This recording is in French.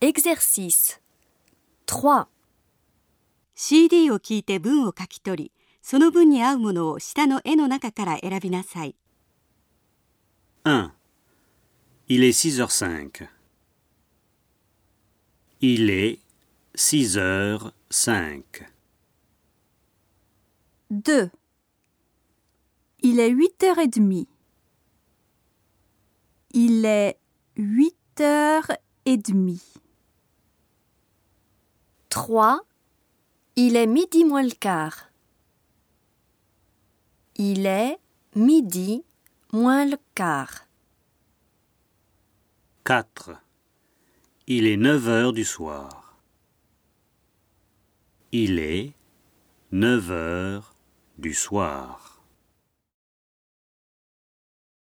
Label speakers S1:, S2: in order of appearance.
S1: Exercice 3.
S2: CD を聞いて文を書き取り、その文に合うものを下の絵の中から選びなさい。
S3: 1. Il est 6h05. Il est 6h05.
S4: 2. Il est 8h30. Il est 8h30.
S1: 3. Il est midi moins le quart. Il est midi moins le quart.
S3: 4. Il est 9 heures du soir. Il est 9 heures du soir.